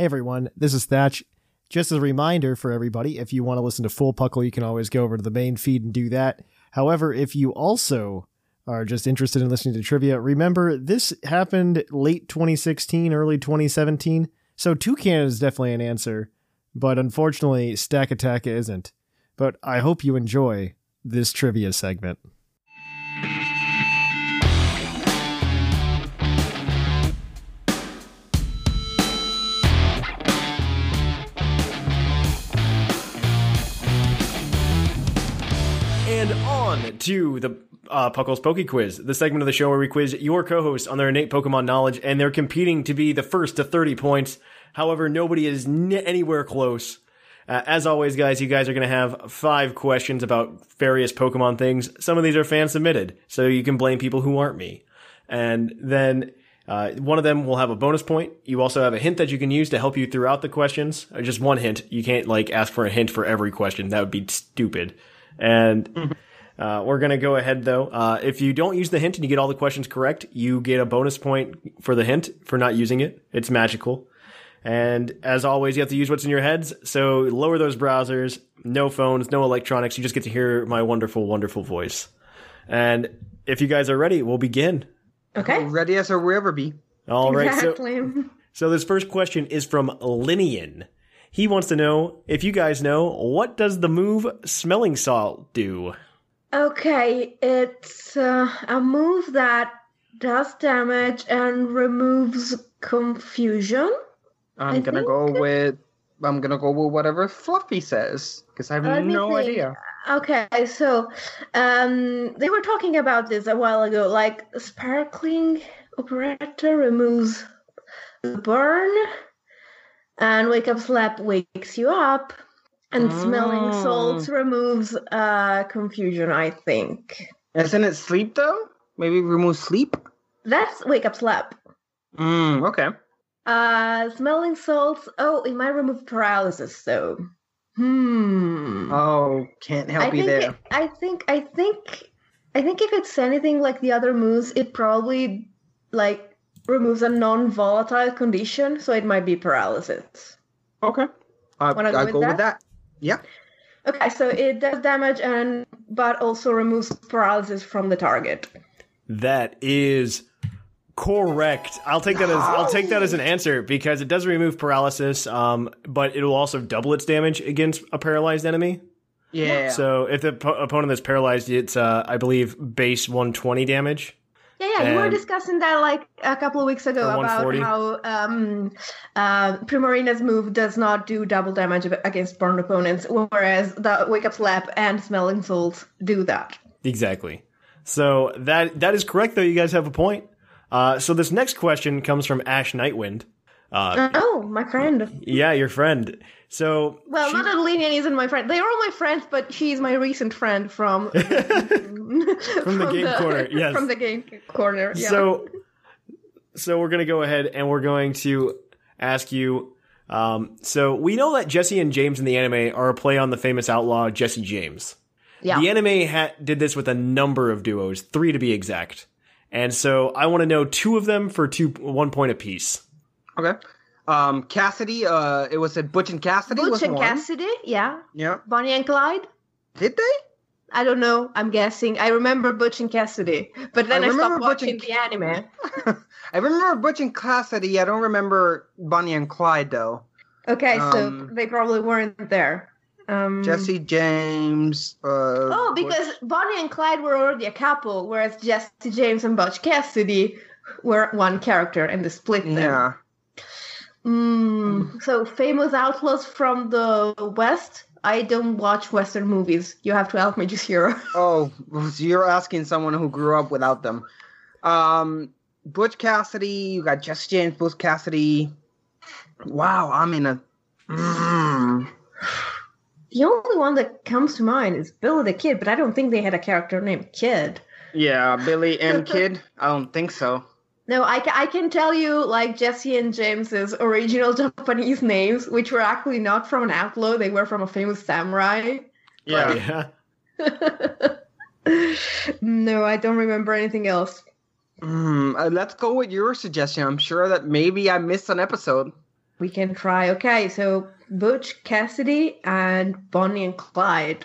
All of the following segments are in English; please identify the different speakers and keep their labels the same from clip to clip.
Speaker 1: Hey everyone, this is Thatch. Just as a reminder for everybody, if you want to listen to full Puckle, you can always go over to the main feed and do that. However, if you also are just interested in listening to trivia, remember this happened late 2016, early 2017. So Toucan is definitely an answer, but unfortunately, Stack Attack isn't. But I hope you enjoy this trivia segment. And on to the uh, Puckle's Poke Quiz, the segment of the show where we quiz your co-hosts on their innate Pokemon knowledge, and they're competing to be the first to 30 points. However, nobody is n- anywhere close. Uh, as always, guys, you guys are going to have five questions about various Pokemon things. Some of these are fan submitted, so you can blame people who aren't me. And then uh, one of them will have a bonus point. You also have a hint that you can use to help you throughout the questions. Uh, just one hint. You can't like ask for a hint for every question. That would be stupid. And uh, we're gonna go ahead though. Uh, if you don't use the hint and you get all the questions correct, you get a bonus point for the hint for not using it. It's magical. And as always, you have to use what's in your heads. So lower those browsers. No phones, no electronics. You just get to hear my wonderful, wonderful voice. And if you guys are ready, we'll begin.
Speaker 2: Okay.
Speaker 3: Ready as a ever be.
Speaker 1: All right. So, so this first question is from Linian. He wants to know if you guys know what does the move smelling salt do?
Speaker 2: Okay, it's uh, a move that does damage and removes confusion.
Speaker 3: I'm
Speaker 2: I
Speaker 3: gonna
Speaker 2: think-
Speaker 3: go with I'm gonna go with whatever Fluffy says because I have
Speaker 2: Let
Speaker 3: no idea.
Speaker 2: Okay, so um, they were talking about this a while ago. Like sparkling operator removes the burn, and wake up slap wakes you up, and smelling
Speaker 3: Oh.
Speaker 2: salts removes uh, confusion. I think
Speaker 3: Isn't it sleep though? Maybe remove sleep.
Speaker 2: that's wake up slap.
Speaker 3: Mm, okay.
Speaker 2: Uh, smelling salts. Oh, it might remove paralysis though. Hmm.
Speaker 3: Oh, can't help
Speaker 2: I
Speaker 3: you there.
Speaker 2: It, I think I think I think if it's anything like the other moves, it probably like removes a non-volatile condition, so it might be paralysis.
Speaker 3: Okay. Uh,
Speaker 2: Wanna go
Speaker 3: I'll
Speaker 2: with
Speaker 3: go
Speaker 2: that?
Speaker 3: with that. Yeah.
Speaker 2: Okay, so it does damage and but also removes paralysis from the target.
Speaker 1: That is correct. I'll take that as I'll take that as an answer because it does remove paralysis, um, but it'll also double its damage against a paralyzed enemy.
Speaker 3: Yeah.
Speaker 1: So if the po- opponent is paralyzed, it's uh, I believe base 120 damage.
Speaker 2: Yeah, yeah, you were discussing that like a couple of weeks ago about how um, uh, Primarina's move does not do double damage against burned opponents, whereas the Wake Up Slap and Smelling Salts do that.
Speaker 1: Exactly. So that that is correct though. You guys have a point. Uh, so this next question comes from Ash Nightwind. Uh,
Speaker 2: Oh, my friend.
Speaker 1: yeah, your friend. So
Speaker 2: Well,
Speaker 1: she-
Speaker 2: not that Linian isn't my friend. They are all my friends, but she's my recent friend from from
Speaker 1: the game corner, yes.
Speaker 2: from the game corner. Yeah.
Speaker 1: So, so we're gonna go ahead and we're going to ask you. Um, so we know that Jesse and James in the anime are a play on the famous outlaw Jesse James.
Speaker 2: yeah.
Speaker 1: The anime ha- did this with a number of duos, three to be exact. And so I want to know two of them for two one point apiece.
Speaker 3: Okay. Um, Cassidy. Uh, it was at Butch and Cassidy
Speaker 2: Butch
Speaker 3: was
Speaker 2: and
Speaker 3: one.
Speaker 2: Cassidy, yeah.
Speaker 3: Yeah.
Speaker 2: Bonnie and Clyde.
Speaker 3: Did they?
Speaker 2: I don't know. I'm guessing. I remember Butch and Cassidy, but then
Speaker 3: I
Speaker 2: I, stopped
Speaker 3: Butch
Speaker 2: watching
Speaker 3: and-
Speaker 2: the anime.
Speaker 3: I remember Butch and Cassidy. I don't remember Bonnie and Clyde though.
Speaker 2: Okay, so
Speaker 3: Um,
Speaker 2: they probably weren't there. Um,
Speaker 3: Jesse James. Uh,
Speaker 2: Oh, because Bonnie and Clyde were already a couple, whereas Jesse James and Butch Cassidy were one character, and they split them.
Speaker 3: Yeah.
Speaker 2: Mm, so famous outlaws from the West. I don't watch Western movies. You have to help me, just here.
Speaker 3: Oh, so you're asking someone who grew up without them. Um, Butch Cassidy. You got Jesse James, Butch Cassidy. Wow, I'm in a. Mm.
Speaker 2: The only one that comes to mind is Billy the Kid, but I don't think they had a character named Kid.
Speaker 3: Yeah, Billy and Kid. I don't think so.
Speaker 2: No, I, I can tell you like Jesse and James's original Japanese names, which were actually not from an outlaw; they were from a famous samurai.
Speaker 3: Yeah.
Speaker 1: Yeah.
Speaker 2: no, I don't remember anything else.
Speaker 3: Mm, uh, let's go with your suggestion. I'm sure that maybe I missed an episode.
Speaker 2: we can try. Okay, so Butch Cassidy and Bonnie and Clyde.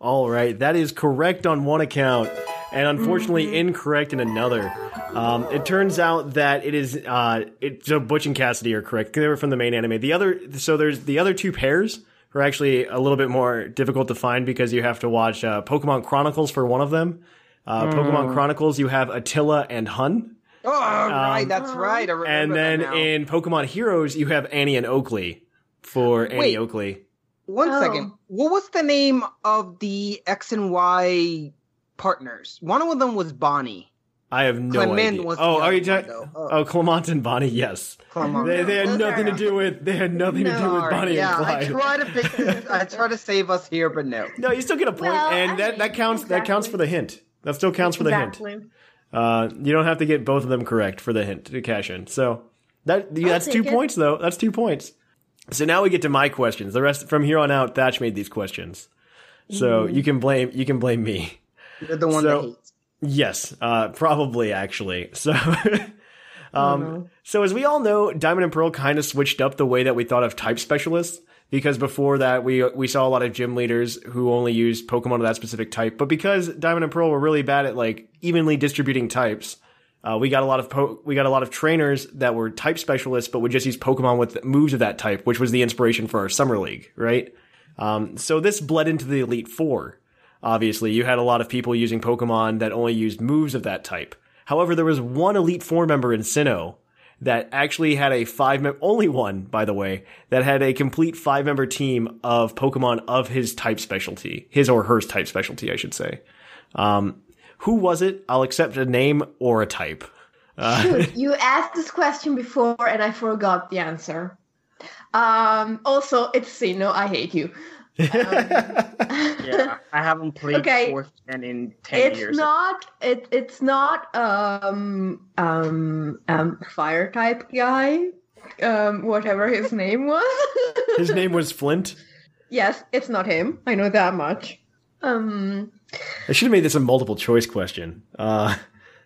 Speaker 1: All right, that is correct on one account, and unfortunately
Speaker 2: Mm-hmm.
Speaker 1: incorrect in another. Um, it turns out that it is uh, it, so Butch and Cassidy are correct. They were from the main anime. The other, so there's the other two pairs are actually a little bit more difficult to find because you have to watch uh, Pokemon Chronicles for one of them. Uh,
Speaker 2: Mm.
Speaker 1: Pokemon Chronicles, you have Attila and Hun,
Speaker 3: Oh, right,
Speaker 1: Um,
Speaker 3: that's right. I remember
Speaker 1: and then
Speaker 3: that now.
Speaker 1: in Pokemon Heroes, you have Annie and Oakley for Annie
Speaker 3: Wait.
Speaker 1: Oakley.
Speaker 3: One
Speaker 2: Oh.
Speaker 3: second. What was the name of the X and Y partners? One of them was Bonnie.
Speaker 1: I have no
Speaker 3: Clemont
Speaker 1: idea.
Speaker 3: was
Speaker 1: oh, are you talking?
Speaker 3: Oh.
Speaker 1: Oh, Clemont and Bonnie, yes.
Speaker 3: Clemont.
Speaker 1: They, they had
Speaker 2: Those
Speaker 1: nothing to do with. They had nothing to do with
Speaker 3: Sorry.
Speaker 1: Bonnie
Speaker 3: yeah,
Speaker 1: and
Speaker 3: I try to fix this. I try to save us here, but no.
Speaker 1: No, you still get a point,
Speaker 2: Well,
Speaker 1: and
Speaker 2: I
Speaker 1: that,
Speaker 2: mean,
Speaker 1: that counts. That counts for the hint. That still counts for the hint.
Speaker 2: exactly.
Speaker 1: Uh, you don't have to get both of them correct for the hint to cash in. So that that's two
Speaker 2: it.
Speaker 1: points, though. That's two points. So now we get to my questions. The rest from here on out, Thatch made these questions, so
Speaker 2: Mm.
Speaker 1: you can blame you can blame me.
Speaker 3: You're the one
Speaker 1: So-
Speaker 3: that hates.
Speaker 1: Yes, uh, probably actually. So,
Speaker 2: Oh,
Speaker 1: um, so as we all know, Diamond and Pearl kind of switched up the way that we thought of type specialists because before that we we saw a lot of gym leaders who only used Pokemon of that specific type. But because Diamond and Pearl were really bad at like evenly distributing types, uh, we got a lot of po- we got a lot of trainers that were type specialists, but would just use Pokemon with moves of that type, which was the inspiration for our summer league, right? Um, so this bled into the Elite Four. Obviously, you had a lot of people using Pokemon that only used moves of that type. However, there was one Elite Four member in Sinnoh that actually had a five mem- only one, by the way, that had a complete five member team of Pokemon of his type specialty, his or her type specialty, I should say. Um, who was it? I'll accept a name or a type.
Speaker 2: Shoot, you asked this question before and I forgot the answer. Um, also, it's Sino. I hate you.
Speaker 3: Yeah, I haven't played
Speaker 2: Okay.
Speaker 3: fourth gen in ten
Speaker 2: It's
Speaker 3: years.
Speaker 2: not. It, it's not. Um. Um. Um. Fire type guy. Um. Whatever his name was.
Speaker 1: His name was Flint.
Speaker 2: yes, it's not him. I know that much. Um.
Speaker 1: I should have made this a multiple choice question. Uh,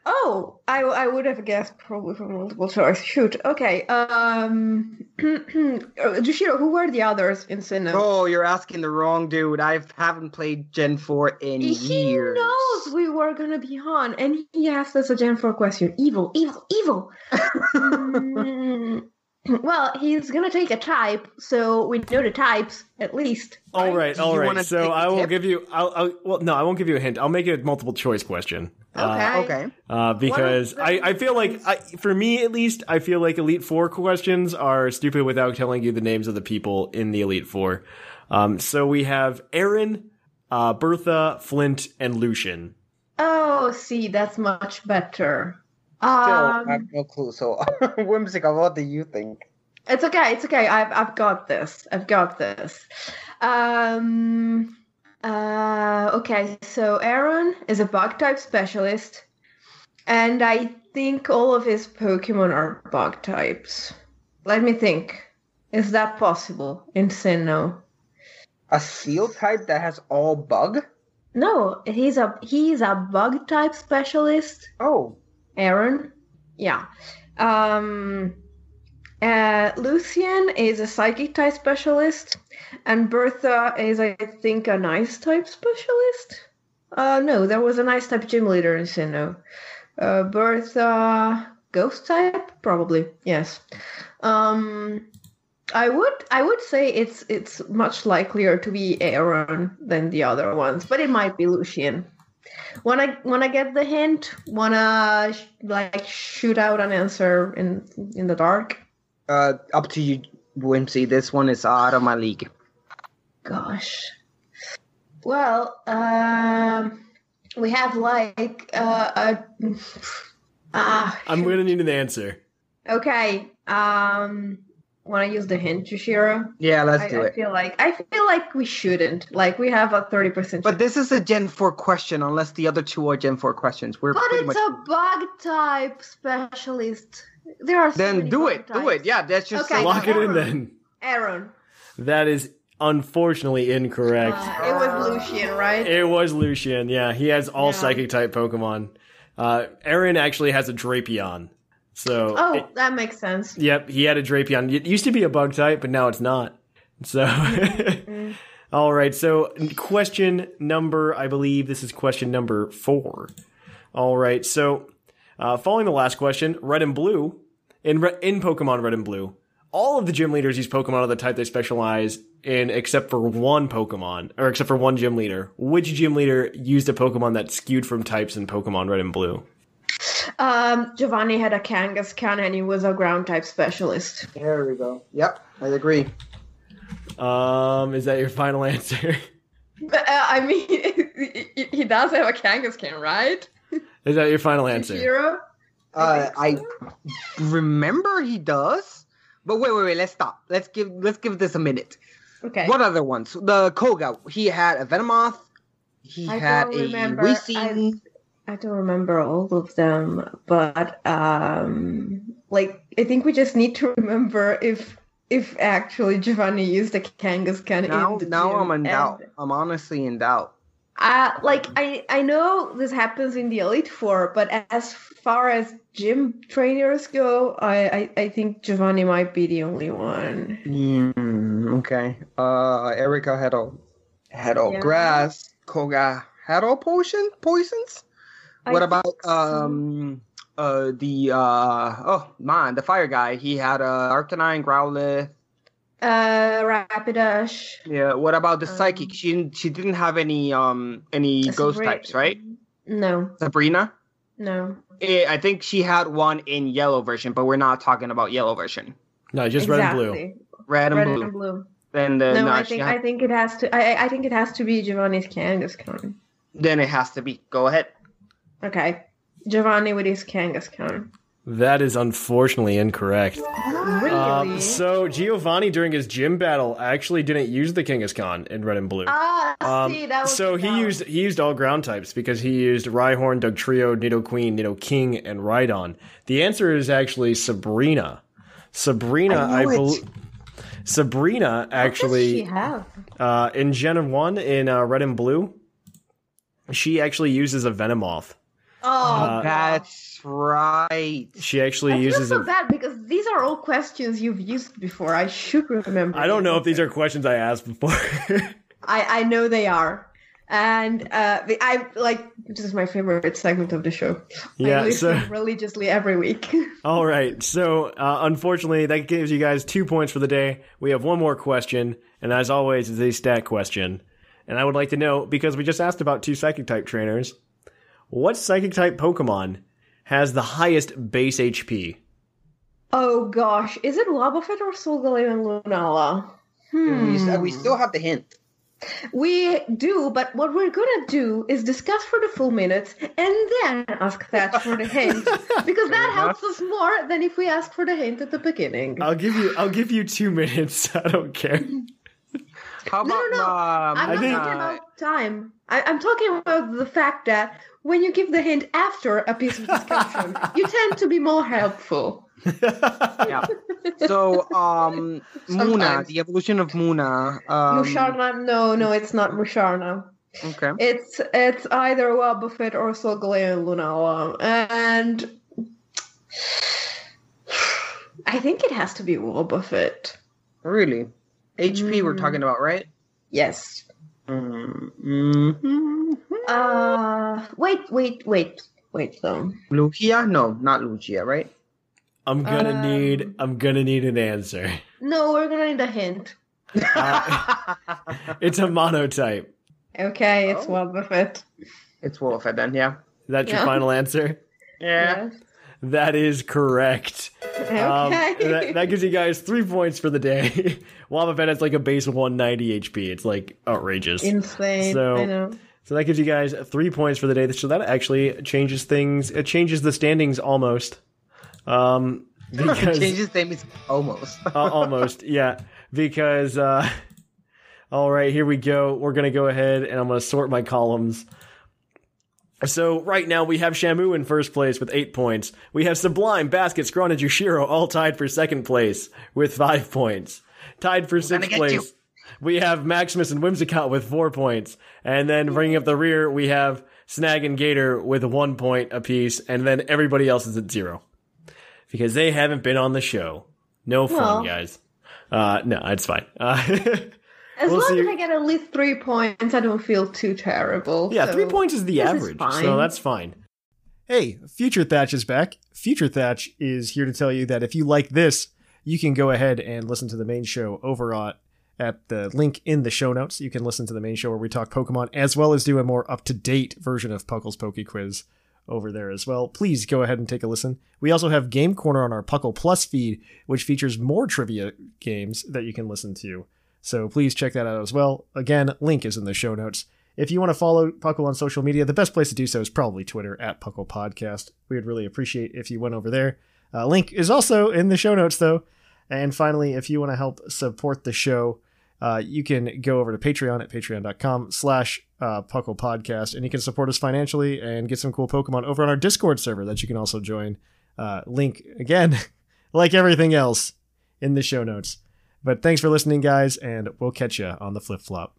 Speaker 2: Oh, I, I would have guessed probably from multiple choice. Shoot. Okay. Um. Jushiro, who were the others in Sinnoh?
Speaker 3: Oh, you're asking the wrong dude. I haven't played Gen 4 in
Speaker 2: He
Speaker 3: years.
Speaker 2: knows we were gonna be on, and he asked us a Gen 4 question. Evil, evil, evil. Mm, well, he's gonna take a type, so we know the types at least.
Speaker 1: all right,
Speaker 3: Do
Speaker 1: all
Speaker 3: you
Speaker 1: right.
Speaker 3: wanna
Speaker 1: So I will
Speaker 3: tip?
Speaker 1: give you. I'll, I'll. Well, no, I won't give you a hint. I'll make it a multiple choice question. Uh,
Speaker 2: Okay.
Speaker 3: Okay.
Speaker 1: uh, because I, I feel like, I, for me at least, I feel like Elite Four questions are stupid without telling you the names of the people in the Elite Four. Um, so we have Aaron, uh, Bertha, Flint, and Lucian.
Speaker 2: Oh, see, that's much better.
Speaker 3: Still, I
Speaker 2: Um,
Speaker 3: have no clue. So, whimsical, what do you think?
Speaker 2: It's okay. It's okay. I've I've got this. I've got this. Um. Uh. Okay. So Aaron is a bug type specialist, and I think all of his Pokemon are bug types. Let me think. Is that possible in Sinnoh?
Speaker 3: A seal type that has all bug?
Speaker 2: No, he's a he's a bug type specialist.
Speaker 3: Oh,
Speaker 2: Aaron. Yeah. Um, uh, Lucian is a psychic type specialist, and Bertha is, I think, a nice type specialist. Uh, no, there was a nice type gym leader in Sinnoh. Uh, Bertha, ghost type, probably yes. Um, I would I would say it's it's much likelier to be Aaron than the other ones, but it might be Lucian. Wanna wanna get the hint? Wanna sh- like shoot out an answer in in the dark?
Speaker 3: uh, up to you, Whimsy. This one is out of my league.
Speaker 2: Gosh. Well, um, we have like uh, a ah.
Speaker 1: I'm gonna need an answer.
Speaker 2: Okay. Um, want to use the hint, Jushiro?
Speaker 3: Yeah, let's
Speaker 2: I,
Speaker 3: do
Speaker 2: I
Speaker 3: it.
Speaker 2: feel like I feel like we shouldn't. Like we have a thirty percent.
Speaker 3: But this is a Gen 4 question, unless the other two are Gen 4 questions. We're
Speaker 2: But it's
Speaker 3: much.
Speaker 2: a bug type specialist. There are so
Speaker 3: then
Speaker 2: many
Speaker 3: do
Speaker 2: bug
Speaker 3: it. Do it. Yeah, that's just
Speaker 2: Okay.
Speaker 3: say
Speaker 1: Lock it in then.
Speaker 2: Aaron.
Speaker 1: That is unfortunately incorrect.
Speaker 2: Uh, it was Lucian, right?
Speaker 1: It was Lucian. Yeah, he has all
Speaker 2: Yeah.
Speaker 1: psychic type Pokemon. Uh, Aaron actually has a Drapion. So,
Speaker 2: Oh,
Speaker 1: it-
Speaker 2: that makes sense.
Speaker 1: yep, he had a Drapion. It used to be a bug type, but now it's not. So, all right. So, question number, I believe this is question number four. All right. So, uh, following the last question, red and blue, in re- in Pokemon Red and Blue, all of the gym leaders use Pokemon are the type they specialize in, except for one Pokemon, or except for one gym leader. Which gym leader used a Pokemon that skewed from types in Pokemon Red and Blue?
Speaker 2: Um, Giovanni had a Kangaskhan and he was a ground type specialist.
Speaker 3: There we go. Yep, I agree.
Speaker 1: Um, is that your final answer?
Speaker 2: But, uh, I mean, he- he does have a Kangaskhan, right?
Speaker 1: Is that your final answer?
Speaker 2: Hero?
Speaker 3: Uh, I remember he does, but wait, wait, wait. Let's stop. Let's give let's give this a minute.
Speaker 2: Okay.
Speaker 3: What other ones? The Koga. He had a Venomoth. He
Speaker 2: I
Speaker 3: had
Speaker 2: don't
Speaker 3: a
Speaker 2: remember.
Speaker 3: Weezing.
Speaker 2: I don't remember all of them, but um, like I think we just need to remember if if actually Giovanni used a Kangaskhan
Speaker 3: Now,
Speaker 2: in the
Speaker 3: now I'm in doubt. I'm honestly in doubt.
Speaker 2: Uh, like I I know this happens in the Elite Four, but as far as gym trainers go, I I, I think Giovanni might be the only one.
Speaker 3: Mm, okay. Uh, Erika had a had a
Speaker 2: Yeah.
Speaker 3: grass. Koga had all potion poisons. What
Speaker 2: I
Speaker 3: about um uh the uh oh man the fire guy? He had a Arcanine, Growlithe.
Speaker 2: uh Rapidash?
Speaker 3: Yeah. What about the psychic?
Speaker 2: Um,
Speaker 3: She didn't. She didn't have any um any ghost
Speaker 2: Sabri-
Speaker 3: types, right?
Speaker 2: No,
Speaker 3: Sabrina.
Speaker 2: no.
Speaker 3: Eh, I think she had one in yellow version, but we're not talking about yellow version.
Speaker 1: No, just red and blue.
Speaker 3: Red and
Speaker 2: Red
Speaker 3: blue.
Speaker 2: and blue.
Speaker 3: Then the
Speaker 2: No,
Speaker 3: no,
Speaker 2: I think
Speaker 3: had-
Speaker 2: I think it has to. I I think it has to be Giovanni's Kangaskhan.
Speaker 3: then it has to be. Go ahead.
Speaker 2: Okay, Giovanni with his Kangaskhan.
Speaker 1: That is unfortunately incorrect.
Speaker 2: Really?
Speaker 1: Um, so Giovanni during his gym battle actually didn't use the Kangaskhan in red and blue.
Speaker 2: ah,
Speaker 1: Um,
Speaker 2: see, that was
Speaker 1: so he used he used all ground types because he used Rhyhorn, Dugtrio, Nidoqueen, Nidoking, and Rhydon. The answer is actually Sabrina. Sabrina,
Speaker 3: I
Speaker 1: I, believe. Sabrina
Speaker 2: What does she
Speaker 1: actually
Speaker 2: have?
Speaker 1: uh, in Gen one in uh, red and blue, she actually uses a Venomoth.
Speaker 2: Oh,
Speaker 1: Uh,
Speaker 3: That's right.
Speaker 1: She actually
Speaker 2: I feel
Speaker 1: uses
Speaker 2: so
Speaker 1: a.
Speaker 2: bad because these are all questions you've used before. I should remember.
Speaker 1: I don't know if these are questions I asked before.
Speaker 2: I I know they are, and uh, the, I like this is my favorite segment of the show.
Speaker 1: Yeah,
Speaker 2: I listen
Speaker 1: so-
Speaker 2: religiously every week.
Speaker 1: All right. So, uh, unfortunately, that gives you guys two points for the day. We have one more question, and as always, it's a stat question. And I would like to know because we just asked about two psychic type trainers. What psychic type Pokemon has the highest base HP?
Speaker 2: oh gosh, is it Wobbuffet or Solgaleo and Lunala? Hmm.
Speaker 3: We, we still have the hint.
Speaker 2: We do, but what we're gonna do is discuss for the full minutes and then ask that for the hint because that helps us more than if we ask for the hint at the beginning.
Speaker 1: I'll give you. I'll give you two minutes. I don't care.
Speaker 3: How
Speaker 2: No,
Speaker 3: about
Speaker 2: no, no.
Speaker 3: um,
Speaker 2: I'm not
Speaker 1: think-
Speaker 2: talking about time. I, I'm talking about the fact that when you give the hint after a piece of discussion, you tend to be more helpful.
Speaker 3: yeah. So, um,
Speaker 2: Munna,
Speaker 3: the evolution of Munna. Um,
Speaker 2: Musharna, no, no, it's not Musharna.
Speaker 3: Okay.
Speaker 2: It's it's either Wobbuffet or Solgaleo and Lunala, and I think it has to be Wobbuffet.
Speaker 3: Really? HP we're
Speaker 2: Mm.
Speaker 3: talking about, right?
Speaker 2: Yes.
Speaker 3: Mm-hmm.
Speaker 2: Uh, wait, wait, wait, wait, though.
Speaker 3: Lugia, No, not Lugia, right?
Speaker 1: I'm gonna
Speaker 2: Um,
Speaker 1: need. I'm gonna need an answer.
Speaker 2: No, we're gonna need a hint.
Speaker 1: Uh, it's a monotype.
Speaker 2: Okay, it's
Speaker 3: Oh.
Speaker 2: Wobbuffet.
Speaker 3: it's Wolfhead then, yeah.
Speaker 1: Is that your final answer?
Speaker 3: Yeah.
Speaker 2: Yes.
Speaker 1: That is correct.
Speaker 2: Okay.
Speaker 1: Um, that, that gives you guys three points for the day. Wobbuffet has like a base of 190 HP. It's like outrageous.
Speaker 2: Insane.
Speaker 1: So-. So that gives you guys three points for the day. So that actually changes things. It changes the standings almost. Um, because
Speaker 3: Change his name is almost.
Speaker 1: uh, almost, yeah. Because uh, all right, here we go. We're gonna go ahead and I'm gonna sort my columns. So right now we have Shamu in first place with eight points. We have Sublime, Basket, Zcron, and Jushiro all tied for second place with five points. Tied for sixth place.
Speaker 3: you.
Speaker 1: We have Maximus and Whimsicott with four points. And then bringing up the rear, we have Snag and Gator with one point apiece. And then everybody else is at zero. because they haven't been on the show. No fun,
Speaker 2: Well.
Speaker 1: guys. Uh, no, it's fine. Uh,
Speaker 2: As
Speaker 1: We'll
Speaker 2: long as I get at least three points, I don't feel too terrible.
Speaker 1: yeah,
Speaker 2: so
Speaker 1: three points is the
Speaker 2: this is
Speaker 1: average, so that's fine. Hey, Future Thatch is back. Future Thatch is here to tell you that if you like this, you can go ahead and listen to the main show over at, at the link in the show notes. You can listen to the main show where we talk Pokemon, as well as do a more up to date version of Puckle's Poke Quiz over there as well. Please go ahead and take a listen. We also have Game Corner on our Puckle Plus feed, which features more trivia games that you can listen to. So please check that out as well. Again, link is in the show notes. If you want to follow Puckle on social media, the best place to do so is probably Twitter at Puckle Podcast. We would really appreciate if you went over there. Uh, link is also in the show notes, though. And finally, if you want to help support the show, uh, you can go over to Patreon at patreon.com slash uh, Puckle Podcast, and you can support us financially and get some cool Pokemon over on our Discord server that you can also join. Uh, link, again, like everything else, in the show notes. But thanks for listening, guys, and we'll catch you on the flip flop.